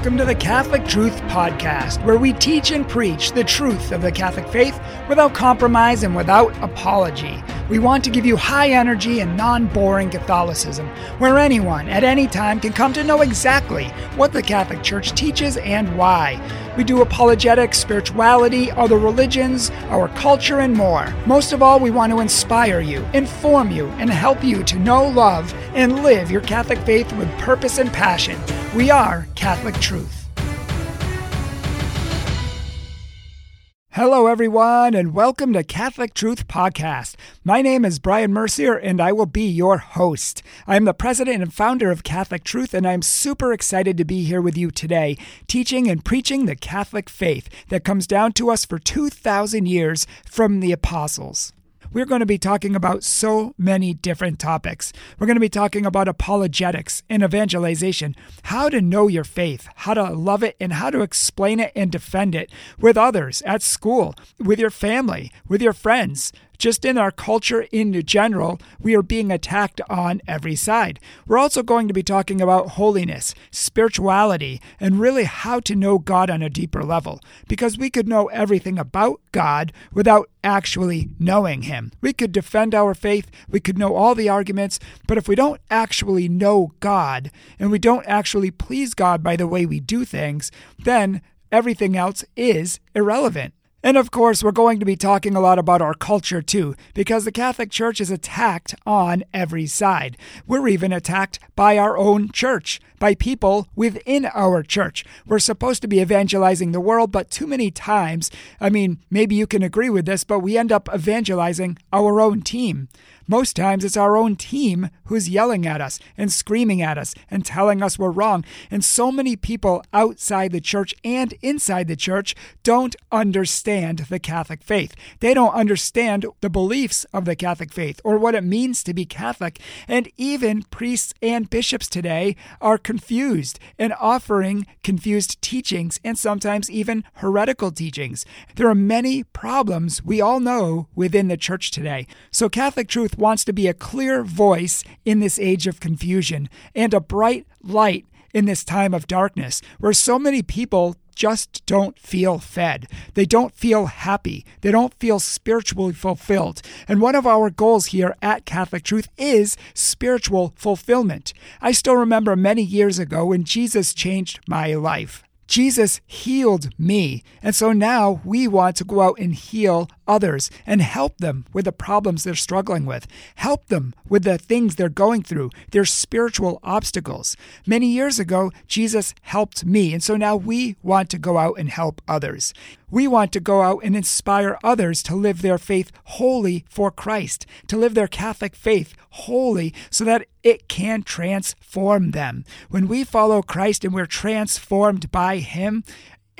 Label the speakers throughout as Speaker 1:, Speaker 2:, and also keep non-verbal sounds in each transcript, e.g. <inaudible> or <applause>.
Speaker 1: Welcome to the Catholic Truth Podcast, where we teach and preach the truth of the Catholic faith without compromise and without apology. We want to give you high energy and non boring Catholicism, where anyone at any time can come to know exactly what the Catholic Church teaches and why. We do apologetics, spirituality, other religions, our culture, and more. Most of all, we want to inspire you, inform you, and help you to know, love, and live your Catholic faith with purpose and passion. We are Catholic Truth. Hello, everyone, and welcome to Catholic Truth Podcast. My name is Brian Mercier, and I will be your host. I am the president and founder of Catholic Truth, and I'm super excited to be here with you today, teaching and preaching the Catholic faith that comes down to us for 2,000 years from the apostles we're going to be talking about so many different topics. We're going to be talking about apologetics and evangelization, how to know your faith, how to love it, and how to explain it and defend it with others at school, with your family, with your friends, just in our culture in general, we are being attacked on every side. We're also going to be talking about holiness, spirituality, and really how to know God on a deeper level, because we could know everything about God without actually knowing Him. We could defend our faith, we could know all the arguments, but if we don't actually know God and we don't actually please God by the way we do things, then everything else is irrelevant. And of course, we're going to be talking a lot about our culture too, because the Catholic Church is attacked on every side. We're even attacked by our own church, by people within our church. We're supposed to be evangelizing the world, but too many times, I mean, maybe you can agree with this, but we end up evangelizing our own team. Most times it's our own team who's yelling at us and screaming at us and telling us we're wrong. And so many people outside the church and inside the church don't understand the Catholic faith. They don't understand the beliefs of the Catholic faith or what it means to be Catholic. And even priests and bishops today are confused and offering confused teachings and sometimes even heretical teachings. There are many problems we all know within the church today. So Catholic Truth wants to be a clear voice in this age of confusion and a bright light in this time of darkness where so many people just don't feel fed. They don't feel happy. They don't feel spiritually fulfilled. And one of our goals here at Catholic Truth is spiritual fulfillment. I still remember many years ago when Jesus changed my life. Jesus healed me. And so now we want to go out and heal others and help them with the problems they're struggling with, help them with the things they're going through, their spiritual obstacles. Many years ago, Jesus helped me. And so now we want to go out and help others. We want to go out and inspire others to live their faith wholly for Christ, to live their Catholic faith wholly so that it can transform them. When we follow Christ and we're transformed by Him,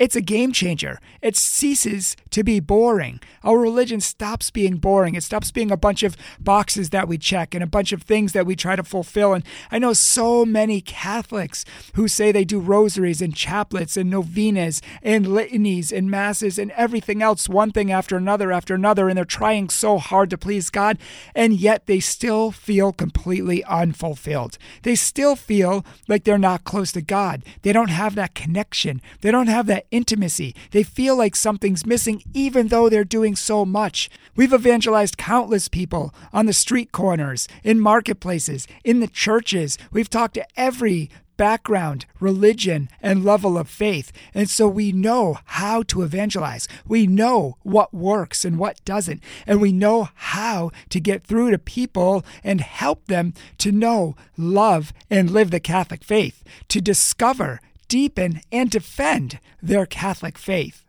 Speaker 1: it's a game changer. It ceases to be boring. Our religion stops being boring. It stops being a bunch of boxes that we check and a bunch of things that we try to fulfill. And I know so many Catholics who say they do rosaries and chaplets and novenas and litanies and masses and everything else, one thing after another after another. And they're trying so hard to please God. And yet they still feel completely unfulfilled. They still feel like they're not close to God. They don't have that connection. They don't have that intimacy. They feel like something's missing even though they're doing so much. We've evangelized countless people on the street corners, in marketplaces, in the churches. We've talked to every background, religion, and level of faith. And so we know how to evangelize. We know what works and what doesn't. And we know how to get through to people and help them to know, love, and live the Catholic faith, to discover deepen, and defend their Catholic faith.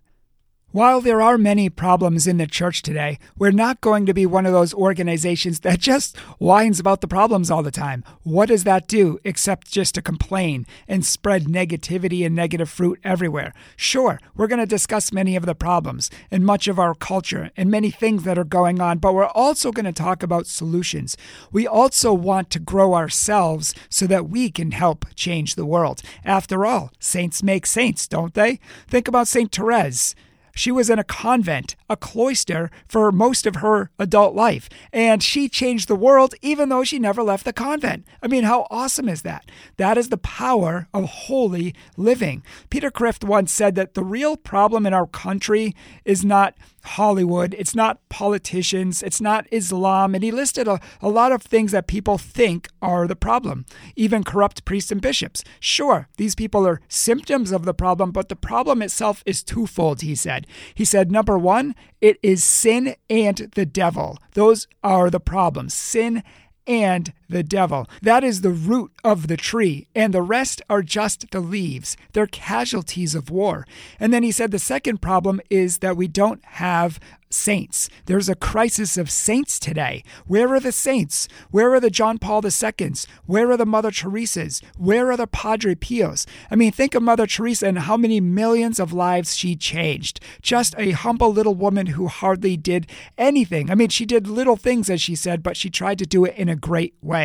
Speaker 1: While there are many problems in the church today, we're not going to be one of those organizations that <laughs> just whines about the problems all the time. What does that do except just to complain and spread negativity and negative fruit everywhere? Sure, we're going to discuss many of the problems and much of our culture and many things that are going on, but we're also going to talk about solutions. We also want to grow ourselves so that we can help change the world. After all, saints make saints, don't they? Think about St. Therese. She was in a convent, a cloister, for most of her adult life. And she changed the world even though she never left the convent. I mean, how awesome is that? That is the power of holy living. Peter Kreeft once said that the real problem in our country is not Hollywood, it's not politicians, it's not Islam. And he listed a, a lot of things that people think are the problem, even corrupt priests and bishops. Sure, these people are symptoms of the problem, but the problem itself is twofold, he said. He said, number one, it is sin and the devil. Those are the problems sin and the devil. That is the root of the tree, and the rest are just the leaves. They're casualties of war. And then he said the second problem is that we don't have saints. There's a crisis of saints today. Where are the saints? Where are the John Paul IIs? Where are the Mother Teresa's? Where are the Padre Pios? I mean, think of Mother Teresa and how many millions of lives she changed. Just a humble little woman who hardly did anything. I mean, she did little things, as she said, but she tried to do it in a great way.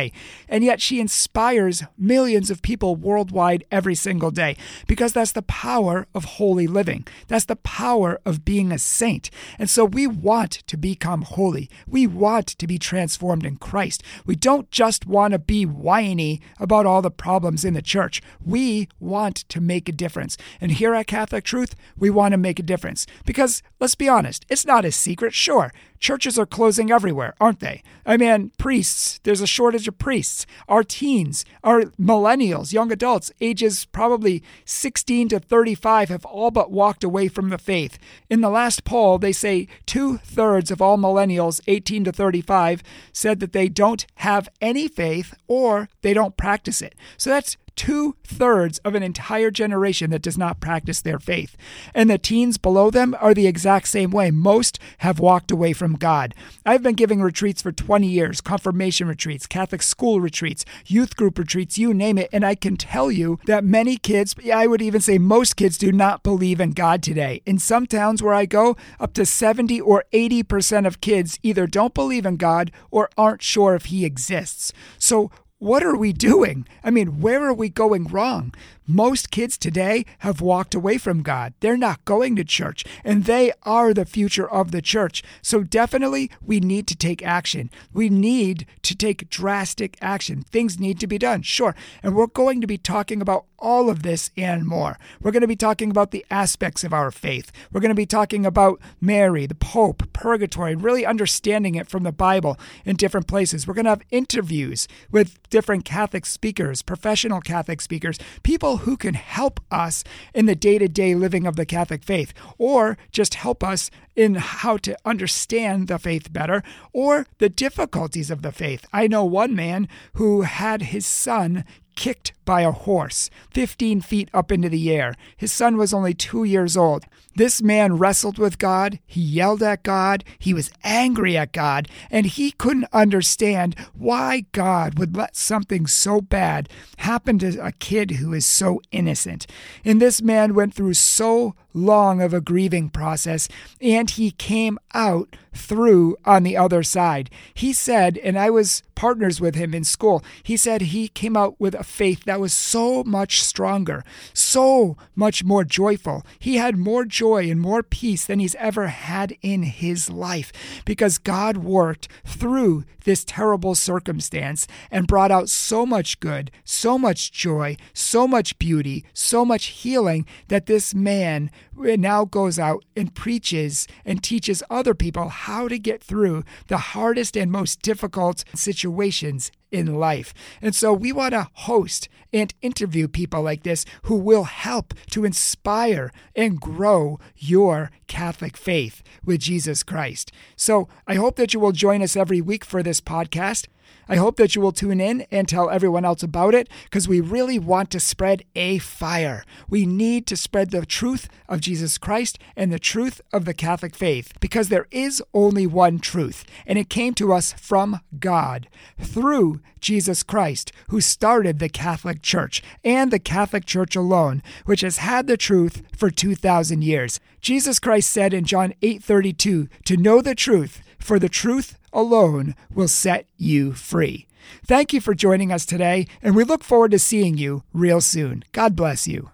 Speaker 1: And yet she inspires millions of people worldwide every single day because that's the power of holy living. That's the power of being a saint. And so we want to become holy. We want to be transformed in Christ. We don't just want to be whiny about all the problems in the church. We want to make a difference. And here at Catholic Truth, we want to make a difference. Because let's be honest, it's not a secret. Sure, Churches are closing everywhere, aren't they? I mean, priests, there's a shortage of priests. Our teens, our millennials, young adults, ages probably 16 to 35, have all but walked away from the faith. In the last poll, they say two thirds of all millennials, 18 to 35, said that they don't have any faith or they don't practice it. So that's two thirds of an entire generation that does not practice their faith. And the teens below them are the exact same way. Most have walked away from God. I've been giving retreats for 20 years confirmation retreats, Catholic school retreats, youth group retreats, you name it. And I can tell you that many kids, I would even say most kids, do not believe in God today. In some towns where I go, up to 70 or 80% of kids either don't believe in God or aren't sure if He exists. So, what are we doing? I mean, where are we going wrong? Most kids today have walked away from God. They're not going to church, and they are the future of the church. So, definitely, we need to take action. We need to take drastic action. Things need to be done, sure. And we're going to be talking about all of this and more. We're going to be talking about the aspects of our faith. We're going to be talking about Mary, the Pope, purgatory, really understanding it from the Bible in different places. We're going to have interviews with different Catholic speakers, professional Catholic speakers, people who can help us in the day to day living of the Catholic faith, or just help us in how to understand the faith better or the difficulties of the faith. I know one man who had his son kicked by a horse 15 feet up into the air. His son was only two years old. This man wrestled with God, he yelled at God, he was angry at God, and he couldn't understand why God would let something so bad happen to a kid who is so innocent. And this man went through so long of a grieving process, and he came out through on the other side. He said, and I was partners with him in school, he said he came out with a faith that was so much stronger, so much more joyful. He had more joy and more peace than he's ever had in his life because God worked through this terrible circumstance and brought out so much good, so much joy, so much beauty, so much healing that this man now goes out and preaches and teaches other people how to get through the hardest and most difficult situations in life. And so we want to host and interview people like this who will help to inspire and grow your Catholic faith with Jesus Christ. So I hope that you will join us every week for this podcast. I hope that you will tune in and tell everyone else about it because we really want to spread a fire. We need to spread the truth of Jesus Christ and the truth of the Catholic faith because there is only one truth, and it came to us from God through Jesus Christ, who started the Catholic Church and the Catholic Church alone, which has had the truth for 2,000 years. Jesus Christ said in John 8:32, "To know the truth, for the truth alone will set you free. Thank you for joining us today, and we look forward to seeing you real soon. God bless you.